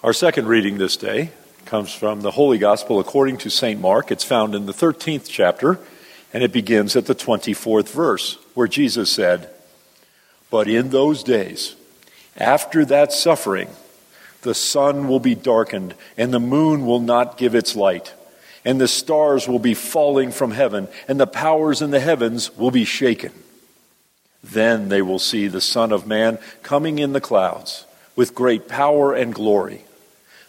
Our second reading this day comes from the Holy Gospel according to St. Mark. It's found in the 13th chapter, and it begins at the 24th verse, where Jesus said, But in those days, after that suffering, the sun will be darkened, and the moon will not give its light, and the stars will be falling from heaven, and the powers in the heavens will be shaken. Then they will see the Son of Man coming in the clouds with great power and glory.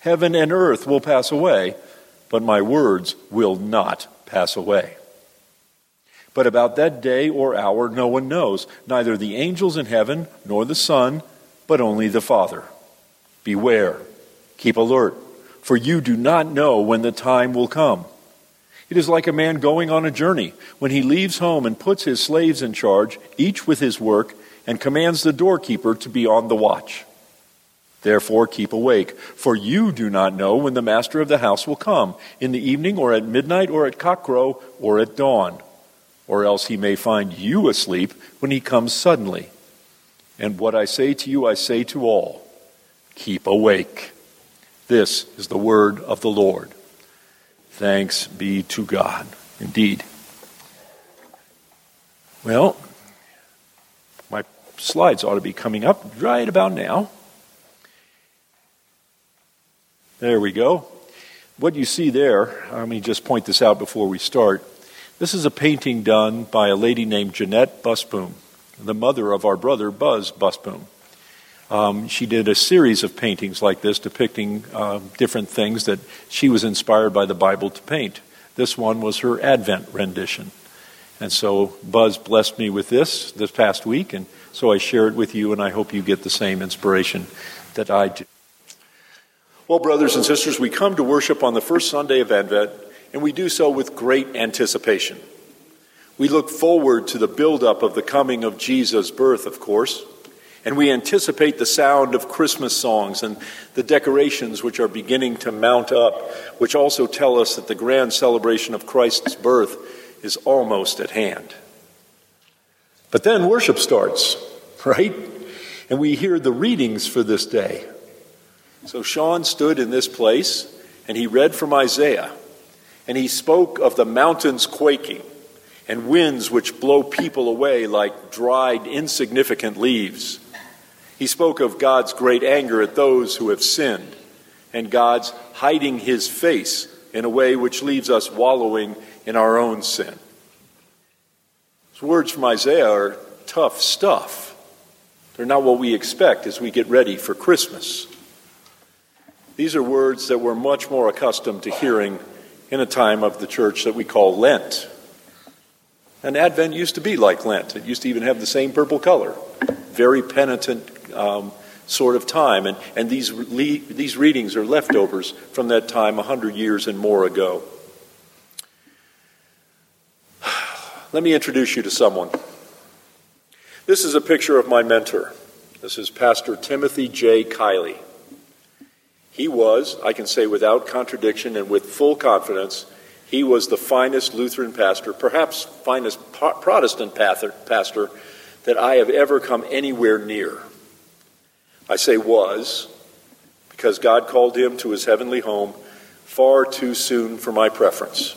Heaven and earth will pass away, but my words will not pass away. But about that day or hour no one knows, neither the angels in heaven nor the Son, but only the Father. Beware, keep alert, for you do not know when the time will come. It is like a man going on a journey when he leaves home and puts his slaves in charge, each with his work, and commands the doorkeeper to be on the watch. Therefore, keep awake, for you do not know when the master of the house will come, in the evening, or at midnight, or at cockcrow, or at dawn. Or else he may find you asleep when he comes suddenly. And what I say to you, I say to all keep awake. This is the word of the Lord. Thanks be to God. Indeed. Well, my slides ought to be coming up right about now. There we go. What you see there, let me just point this out before we start. This is a painting done by a lady named Jeanette Busboom, the mother of our brother Buzz Busboom. Um, she did a series of paintings like this depicting uh, different things that she was inspired by the Bible to paint. This one was her Advent rendition. And so Buzz blessed me with this this past week, and so I share it with you, and I hope you get the same inspiration that I do. Well, brothers and sisters, we come to worship on the first Sunday of Advent, and we do so with great anticipation. We look forward to the buildup of the coming of Jesus' birth, of course, and we anticipate the sound of Christmas songs and the decorations which are beginning to mount up, which also tell us that the grand celebration of Christ's birth is almost at hand. But then worship starts, right? And we hear the readings for this day. So Sean stood in this place and he read from Isaiah. And he spoke of the mountains quaking and winds which blow people away like dried, insignificant leaves. He spoke of God's great anger at those who have sinned and God's hiding his face in a way which leaves us wallowing in our own sin. These words from Isaiah are tough stuff. They're not what we expect as we get ready for Christmas. These are words that we're much more accustomed to hearing in a time of the church that we call Lent. And Advent used to be like Lent, it used to even have the same purple color. Very penitent um, sort of time. And, and these, le- these readings are leftovers from that time, a hundred years and more ago. Let me introduce you to someone. This is a picture of my mentor. This is Pastor Timothy J. Kiley. He was, I can say without contradiction and with full confidence, he was the finest Lutheran pastor, perhaps finest Protestant pastor that I have ever come anywhere near. I say was because God called him to his heavenly home far too soon for my preference.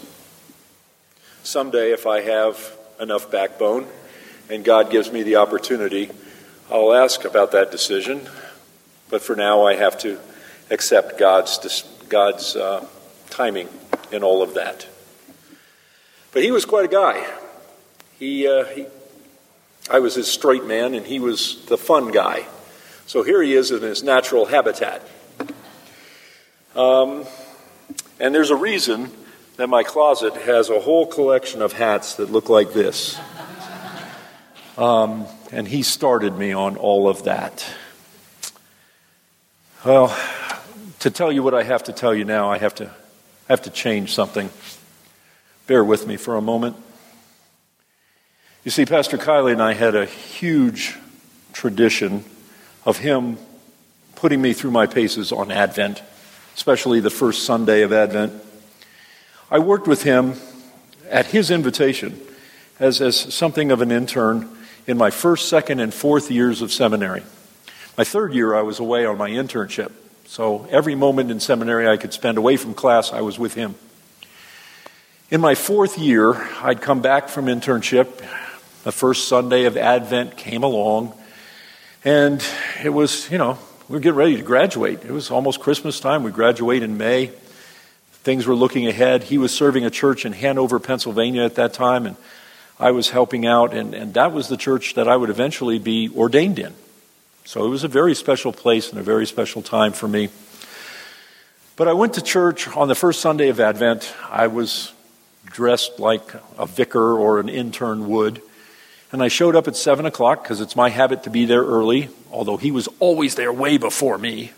Someday, if I have enough backbone and God gives me the opportunity, I'll ask about that decision. But for now, I have to accept God's, God's uh, timing in all of that. But he was quite a guy. He, uh, he, I was his straight man, and he was the fun guy. So here he is in his natural habitat. Um, and there's a reason that my closet has a whole collection of hats that look like this. Um, and he started me on all of that. Well, To tell you what I have to tell you now, I have to, have to change something. Bear with me for a moment. You see, Pastor Kiley and I had a huge tradition of him putting me through my paces on Advent, especially the first Sunday of Advent. I worked with him at his invitation as, as something of an intern in my first, second, and fourth years of seminary. My third year, I was away on my internship. So every moment in seminary I could spend away from class, I was with him. In my fourth year, I'd come back from internship. The first Sunday of Advent came along, and it was, you know, we were getting ready to graduate. It was almost Christmas time. We graduate in May. Things were looking ahead. He was serving a church in Hanover, Pennsylvania at that time, and I was helping out, and, and that was the church that I would eventually be ordained in. So it was a very special place and a very special time for me. But I went to church on the first Sunday of Advent. I was dressed like a vicar or an intern would. And I showed up at 7 o'clock because it's my habit to be there early, although he was always there way before me.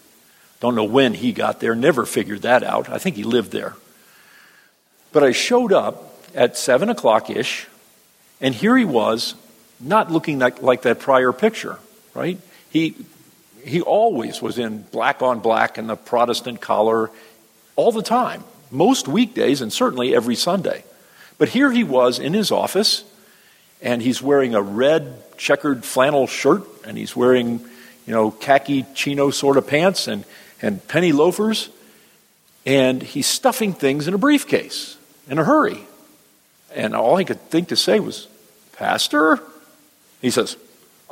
Don't know when he got there, never figured that out. I think he lived there. But I showed up at 7 o'clock ish, and here he was, not looking like, like that prior picture, right? He, he always was in black on black and the Protestant collar all the time, most weekdays and certainly every Sunday. But here he was in his office, and he's wearing a red checkered flannel shirt, and he's wearing, you know, khaki chino sort of pants and, and penny loafers, and he's stuffing things in a briefcase in a hurry. And all he could think to say was, Pastor? He says,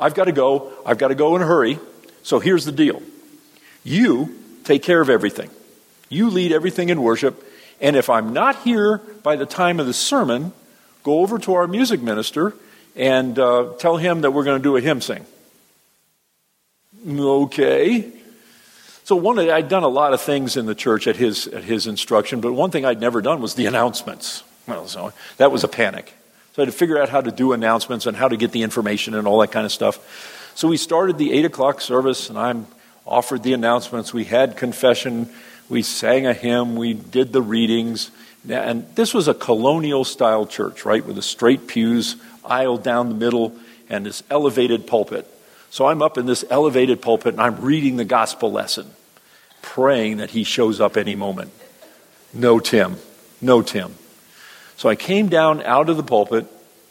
I've got to go. I've got to go in a hurry. So here's the deal you take care of everything, you lead everything in worship. And if I'm not here by the time of the sermon, go over to our music minister and uh, tell him that we're going to do a hymn sing. Okay. So one, I'd done a lot of things in the church at his at his instruction, but one thing I'd never done was the announcements. Well, so that was a panic. So I had to figure out how to do announcements and how to get the information and all that kind of stuff. So we started the 8 o'clock service, and I offered the announcements. We had confession. We sang a hymn. We did the readings. And this was a colonial style church, right, with the straight pews, aisle down the middle, and this elevated pulpit. So I'm up in this elevated pulpit and I'm reading the gospel lesson, praying that he shows up any moment. No Tim. No Tim. So I came down out of the pulpit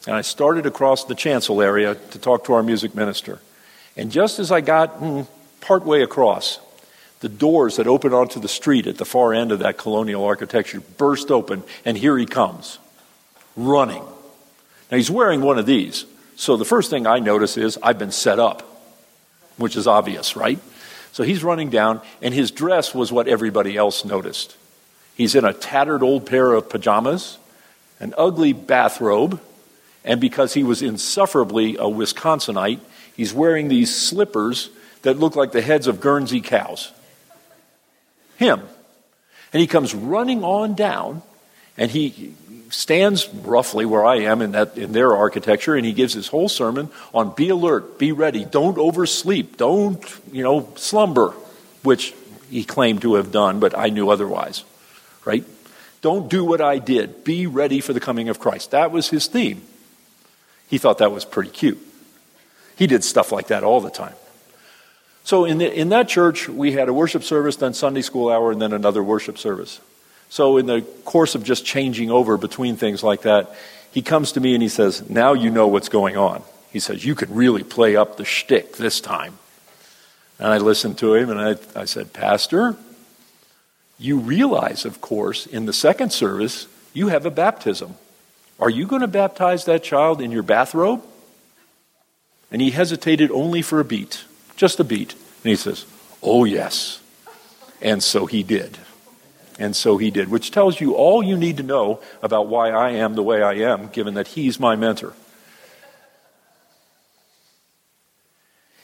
and I started across the chancel area to talk to our music minister. And just as I got mm, partway across, the doors that open onto the street at the far end of that colonial architecture burst open, and here he comes, running. Now he's wearing one of these. So the first thing I notice is I've been set up, which is obvious, right? So he's running down, and his dress was what everybody else noticed. He's in a tattered old pair of pajamas an ugly bathrobe, and because he was insufferably a Wisconsinite, he's wearing these slippers that look like the heads of Guernsey cows. Him. And he comes running on down, and he stands roughly where I am in, that, in their architecture, and he gives his whole sermon on be alert, be ready, don't oversleep, don't, you know, slumber, which he claimed to have done, but I knew otherwise, right? Don't do what I did. Be ready for the coming of Christ. That was his theme. He thought that was pretty cute. He did stuff like that all the time. So in, the, in that church, we had a worship service, then Sunday school hour, and then another worship service. So in the course of just changing over between things like that, he comes to me and he says, Now you know what's going on. He says, You can really play up the shtick this time. And I listened to him and I, I said, Pastor, you realize, of course, in the second service, you have a baptism. Are you going to baptize that child in your bathrobe? And he hesitated only for a beat, just a beat. And he says, Oh, yes. And so he did. And so he did, which tells you all you need to know about why I am the way I am, given that he's my mentor.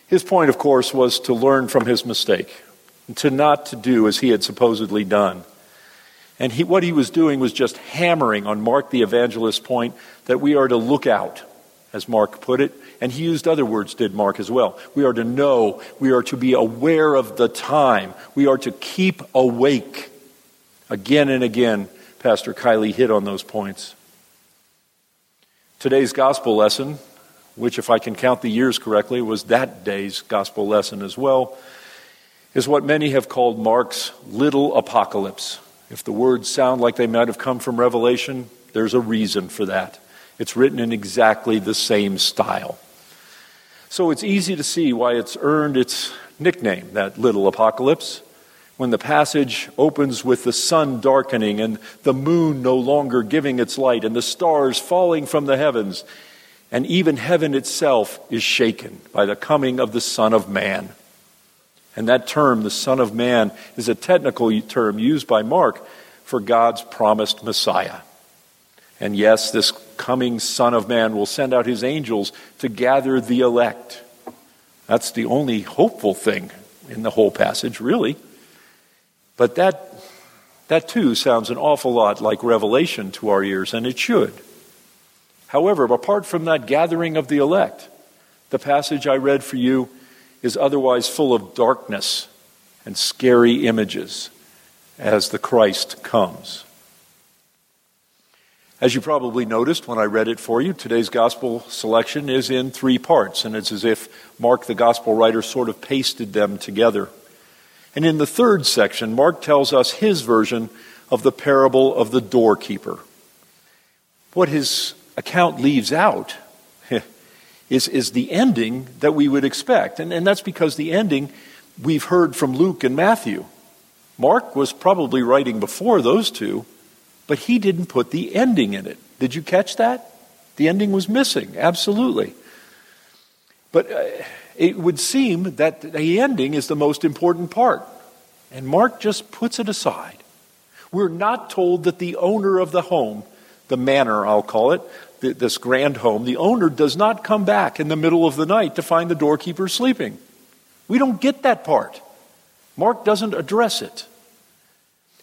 His point, of course, was to learn from his mistake to not to do as he had supposedly done. And he, what he was doing was just hammering on Mark the evangelist's point that we are to look out. as Mark put it, and he used other words, did Mark as well. We are to know, we are to be aware of the time, we are to keep awake. Again and again, Pastor Kiley hit on those points. Today's gospel lesson, which, if I can count the years correctly, was that day's gospel lesson as well, is what many have called Mark's little apocalypse. If the words sound like they might have come from Revelation, there's a reason for that. It's written in exactly the same style. So it's easy to see why it's earned its nickname, that little apocalypse. When the passage opens with the sun darkening and the moon no longer giving its light and the stars falling from the heavens, and even heaven itself is shaken by the coming of the Son of Man. And that term, the Son of Man, is a technical term used by Mark for God's promised Messiah. And yes, this coming Son of Man will send out his angels to gather the elect. That's the only hopeful thing in the whole passage, really. But that, that too sounds an awful lot like Revelation to our ears, and it should. However, apart from that gathering of the elect, the passage I read for you is otherwise full of darkness and scary images as the Christ comes. As you probably noticed when I read it for you, today's gospel selection is in three parts, and it's as if Mark, the gospel writer, sort of pasted them together. And in the third section, Mark tells us his version of the parable of the doorkeeper. What his account leaves out is, is the ending that we would expect. And, and that's because the ending we've heard from Luke and Matthew. Mark was probably writing before those two, but he didn't put the ending in it. Did you catch that? The ending was missing, absolutely. But uh, it would seem that the ending is the most important part. And Mark just puts it aside. We're not told that the owner of the home, the manor, I'll call it, this grand home, the owner does not come back in the middle of the night to find the doorkeeper sleeping. We don't get that part. Mark doesn't address it.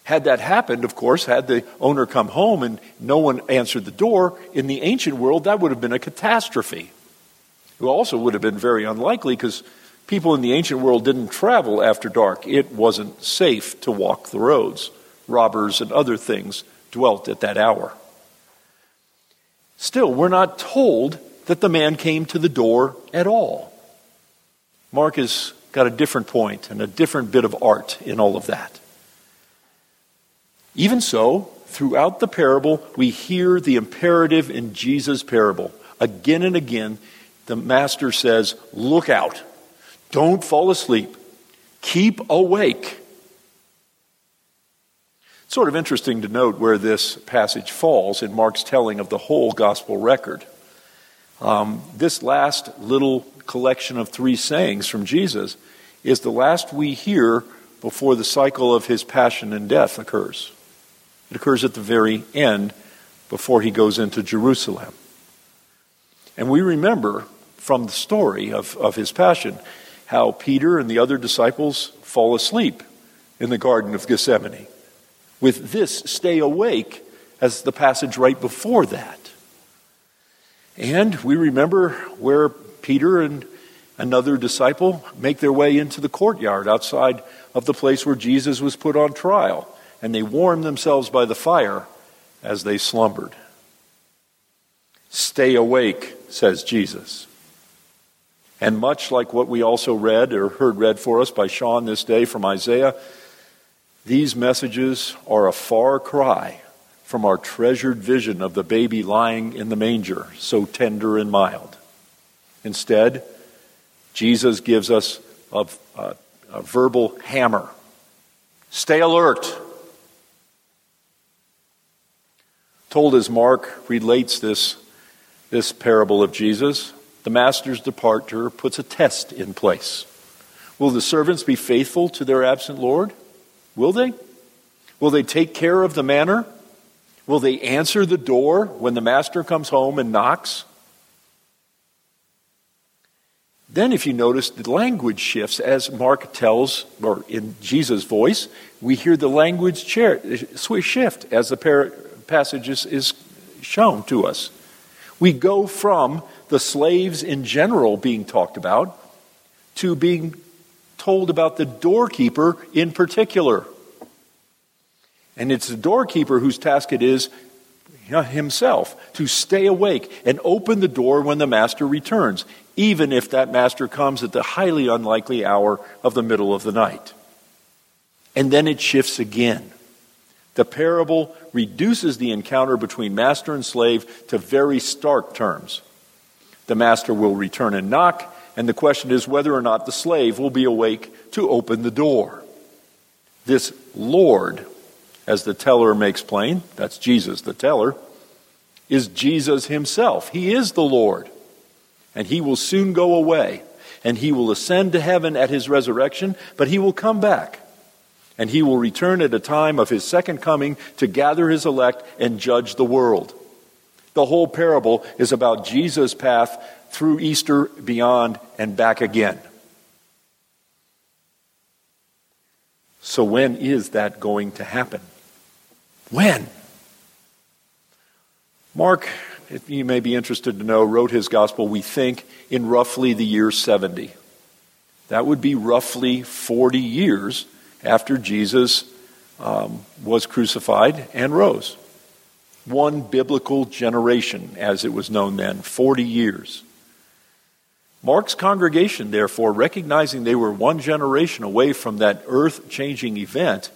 Had that happened, of course, had the owner come home and no one answered the door, in the ancient world, that would have been a catastrophe. It also would have been very unlikely because people in the ancient world didn't travel after dark. It wasn't safe to walk the roads. Robbers and other things dwelt at that hour. Still, we're not told that the man came to the door at all. Mark has got a different point and a different bit of art in all of that. Even so, throughout the parable, we hear the imperative in Jesus' parable. Again and again, the master says, Look out. Don't fall asleep. Keep awake. It's sort of interesting to note where this passage falls in Mark's telling of the whole gospel record. Um, this last little collection of three sayings from Jesus is the last we hear before the cycle of his passion and death occurs. It occurs at the very end before he goes into Jerusalem. And we remember from the story of, of his passion how Peter and the other disciples fall asleep in the Garden of Gethsemane with this stay awake as the passage right before that. And we remember where Peter and another disciple make their way into the courtyard outside of the place where Jesus was put on trial, and they warm themselves by the fire as they slumbered. Stay awake, says Jesus. And much like what we also read or heard read for us by Sean this day from Isaiah, these messages are a far cry from our treasured vision of the baby lying in the manger, so tender and mild. Instead, Jesus gives us a, a, a verbal hammer. Stay alert. Told as Mark relates this, this parable of Jesus, the master's departure puts a test in place. Will the servants be faithful to their absent Lord? Will they? Will they take care of the manor? Will they answer the door when the master comes home and knocks? Then, if you notice, the language shifts as Mark tells, or in Jesus' voice, we hear the language shift as the passage is shown to us. We go from the slaves in general being talked about to being told about the doorkeeper in particular. And it's the doorkeeper whose task it is himself to stay awake and open the door when the master returns, even if that master comes at the highly unlikely hour of the middle of the night. And then it shifts again. The parable reduces the encounter between master and slave to very stark terms. The master will return and knock, and the question is whether or not the slave will be awake to open the door. This Lord as the teller makes plain, that's Jesus, the teller, is Jesus himself. He is the Lord. And he will soon go away. And he will ascend to heaven at his resurrection, but he will come back. And he will return at a time of his second coming to gather his elect and judge the world. The whole parable is about Jesus' path through Easter, beyond, and back again. So, when is that going to happen? When? Mark, if you may be interested to know, wrote his gospel, we think, in roughly the year 70. That would be roughly 40 years after Jesus um, was crucified and rose. One biblical generation, as it was known then, 40 years. Mark's congregation, therefore, recognizing they were one generation away from that earth changing event,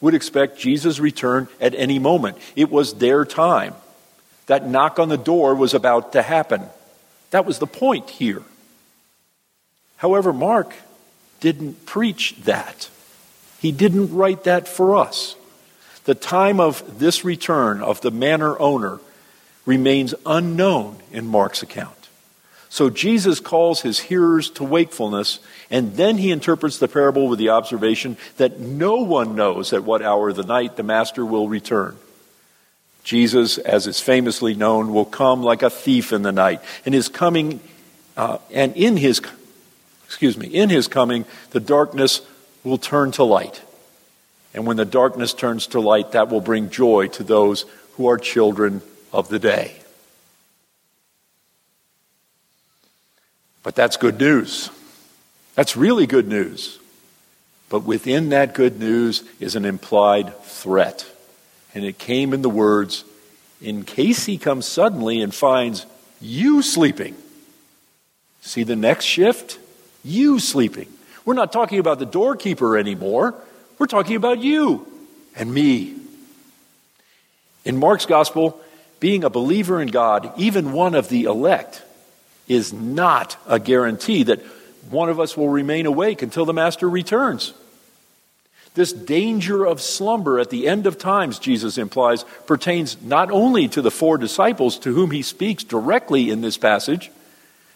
would expect Jesus' return at any moment. It was their time. That knock on the door was about to happen. That was the point here. However, Mark didn't preach that. He didn't write that for us. The time of this return of the manor owner remains unknown in Mark's account. So Jesus calls his hearers to wakefulness, and then he interprets the parable with the observation that no one knows at what hour of the night the master will return. Jesus, as is famously known, will come like a thief in the night, and his coming, uh, and in his, excuse me, in his coming, the darkness will turn to light. And when the darkness turns to light, that will bring joy to those who are children of the day. But that's good news. That's really good news. But within that good news is an implied threat. And it came in the words, in case he comes suddenly and finds you sleeping. See the next shift? You sleeping. We're not talking about the doorkeeper anymore. We're talking about you and me. In Mark's gospel, being a believer in God, even one of the elect, is not a guarantee that one of us will remain awake until the Master returns. This danger of slumber at the end of times, Jesus implies, pertains not only to the four disciples to whom he speaks directly in this passage,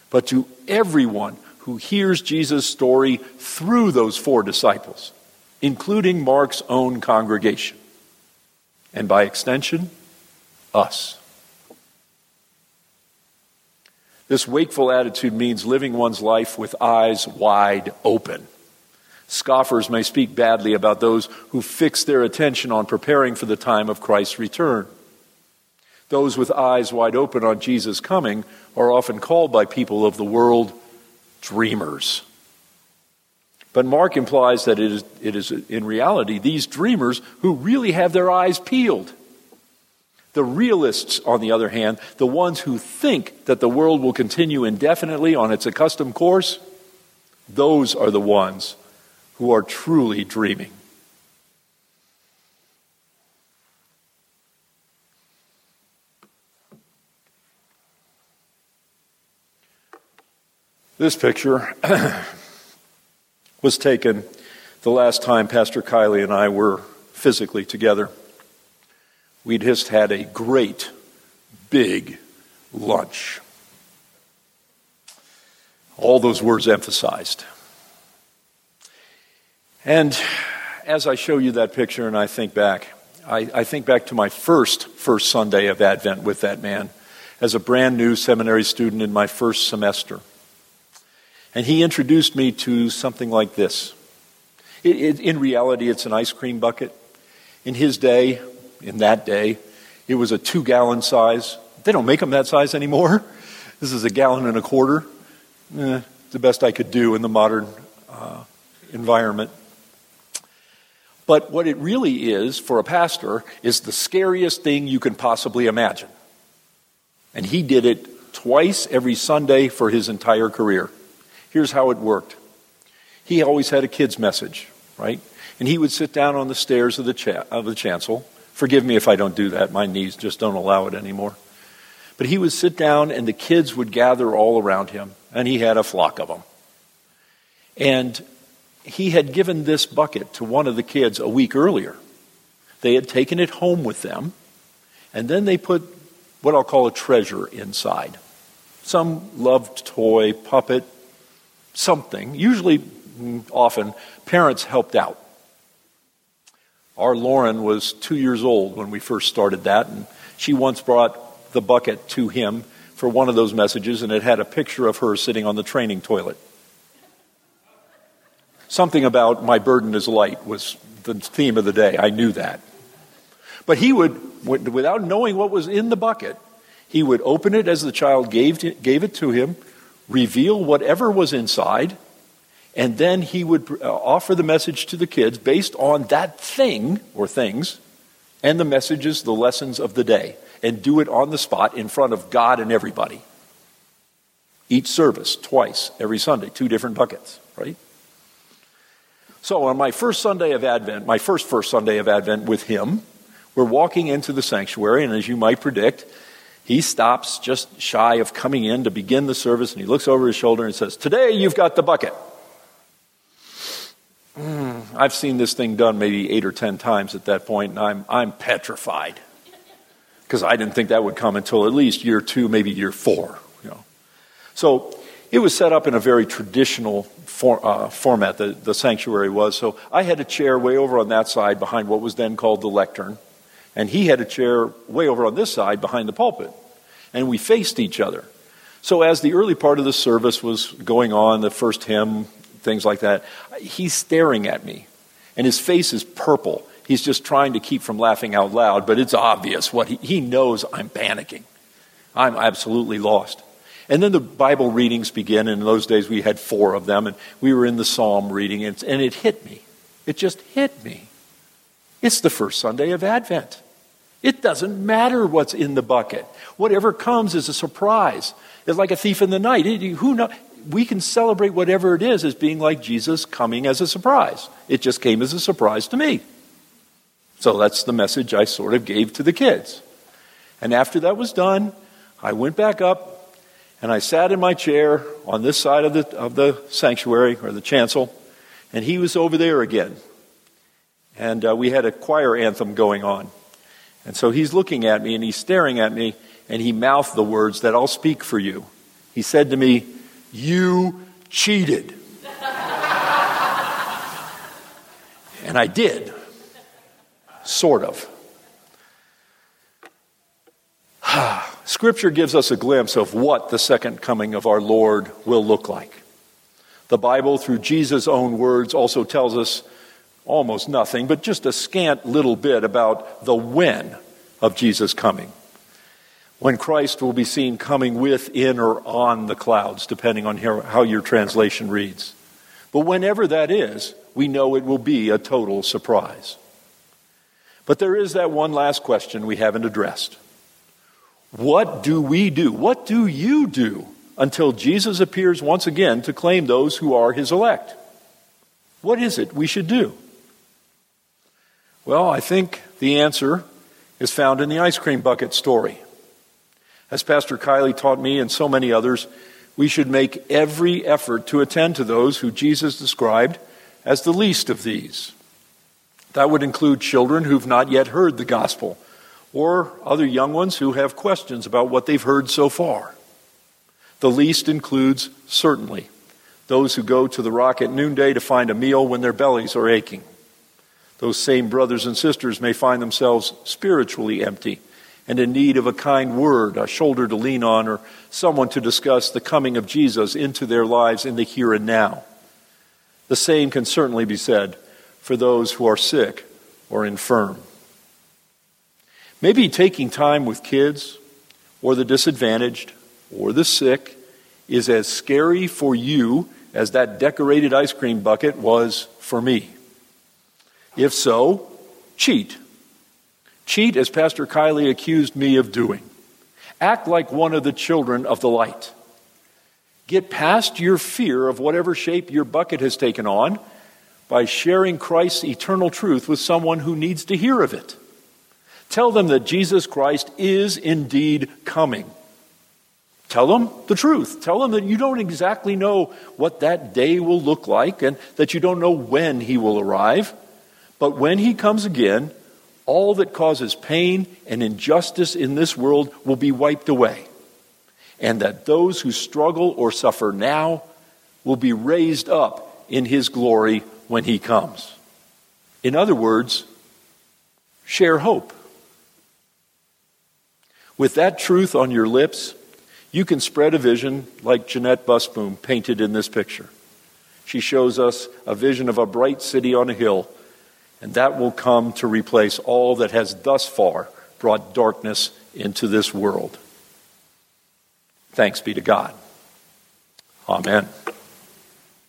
but to everyone who hears Jesus' story through those four disciples, including Mark's own congregation, and by extension, us. This wakeful attitude means living one's life with eyes wide open. Scoffers may speak badly about those who fix their attention on preparing for the time of Christ's return. Those with eyes wide open on Jesus' coming are often called by people of the world dreamers. But Mark implies that it is, it is in reality these dreamers who really have their eyes peeled. The realists, on the other hand, the ones who think that the world will continue indefinitely on its accustomed course, those are the ones who are truly dreaming. This picture was taken the last time Pastor Kiley and I were physically together. We'd just had a great big lunch. All those words emphasized. And as I show you that picture and I think back, I, I, think back to my first first Sunday of Advent with that man as a brand new seminary student in my first semester. And he introduced me to something like this. It, it, in reality, it's an ice cream bucket. In his day, in that day. It was a two gallon size. They don't make them that size anymore. This is a gallon and a quarter. Eh, the best I could do in the modern uh, environment. But what it really is for a pastor is the scariest thing you can possibly imagine. And he did it twice every Sunday for his entire career. Here's how it worked he always had a kid's message, right? And he would sit down on the stairs of the, cha- of the chancel. Forgive me if I don't do that, my knees just don't allow it anymore. But he would sit down, and the kids would gather all around him, and he had a flock of them. And he had given this bucket to one of the kids a week earlier. They had taken it home with them, and then they put what I'll call a treasure inside. Some loved toy, puppet, something. Usually, mm, often, parents helped out. Our Lauren was two years old when we first started that, and she once brought the bucket to him for one of those messages, and it had a picture of her sitting on the training toilet. Something about my burden is light was the theme of the day. I knew that. But he would, without knowing what was in the bucket, he would open it as the child gave, gave it to him, reveal whatever was inside, and then he would uh, offer the message to the kids based on that thing or things and the messages, the lessons of the day, and do it on the spot in front of God and everybody. Each service, twice, every Sunday, two different buckets, right? So on my first Sunday of Advent, my first first Sunday of Advent with him, we're walking into the sanctuary, and as you might predict, he stops just shy of coming in to begin the service, and he looks over his shoulder and says, Today you've got the bucket. Mm, I've seen this thing done maybe eight or ten times at that point, and I'm, I'm petrified. Because I didn't think that would come until at least year two, maybe year four. You know. So it was set up in a very traditional for, uh, format, the, the sanctuary was. So I had a chair way over on that side behind what was then called the lectern, and he had a chair way over on this side behind the pulpit. And we faced each other. So as the early part of the service was going on, the first hymn, things like that, he's staring at me, and his face is purple. He's just trying to keep from laughing out loud, but it's obvious what he, he knows I'm panicking. I'm absolutely lost. And then the Bible readings begin. And in those days, we had four of them, and we were in the psalm reading, and, and it hit me. It just hit me. It's the first Sunday of Advent. It doesn't matter what's in the bucket. Whatever comes is a surprise. It's like a thief in the night. It, who know? We can celebrate whatever it is as being like Jesus coming as a surprise. It just came as a surprise to me. So that's the message I sort of gave to the kids. And after that was done, I went back up and I sat in my chair on this side of the, of the sanctuary or the chancel, and he was over there again. And uh, we had a choir anthem going on. And so he's looking at me and he's staring at me, and he mouthed the words that I'll speak for you. He said to me, You cheated. and I did. Sort of. Scripture gives us a glimpse of what the second coming of our Lord will look like. The Bible, through Jesus' own words, also tells us almost nothing, but just a scant little bit about the when of Jesus' coming. When Christ will be seen coming with, in, or on the clouds, depending on how your translation reads. But whenever that is, we know it will be a total surprise. But there is that one last question we haven't addressed. What do we do? What do you do until Jesus appears once again to claim those who are his elect? What is it we should do? Well, I think the answer is found in the ice cream bucket story. As Pastor Kiley taught me and so many others, we should make every effort to attend to those who Jesus described as the least of these. That would include children who've not yet heard the gospel or other young ones who have questions about what they've heard so far. The least includes, certainly, those who go to the rock at noonday to find a meal when their bellies are aching. Those same brothers and sisters may find themselves spiritually empty and in need of a kind word, a shoulder to lean on, or someone to discuss the coming of Jesus into their lives in the here and now. The same can certainly be said for those who are sick or infirm. Maybe taking time with kids or the disadvantaged or the sick is as scary for you as that decorated ice cream bucket was for me? If so, cheat. Cheat as Pastor Kiley accused me of doing. Act like one of the children of the light. Get past your fear of whatever shape your bucket has taken on by sharing Christ's eternal truth with someone who needs to hear of it. Tell them that Jesus Christ is indeed coming. Tell them the truth. Tell them that you don't exactly know what that day will look like and that you don't know when he will arrive. But when he comes again, all that causes pain and injustice in this world will be wiped away. And that those who struggle or suffer now will be raised up in his glory when he comes. In other words, share hope. With that truth on your lips, you can spread a vision like Jeanette Busboom painted in this picture. She shows us a vision of a bright city on a hill, and that will come to replace all that has thus far brought darkness into this world. Thanks be to God. Amen.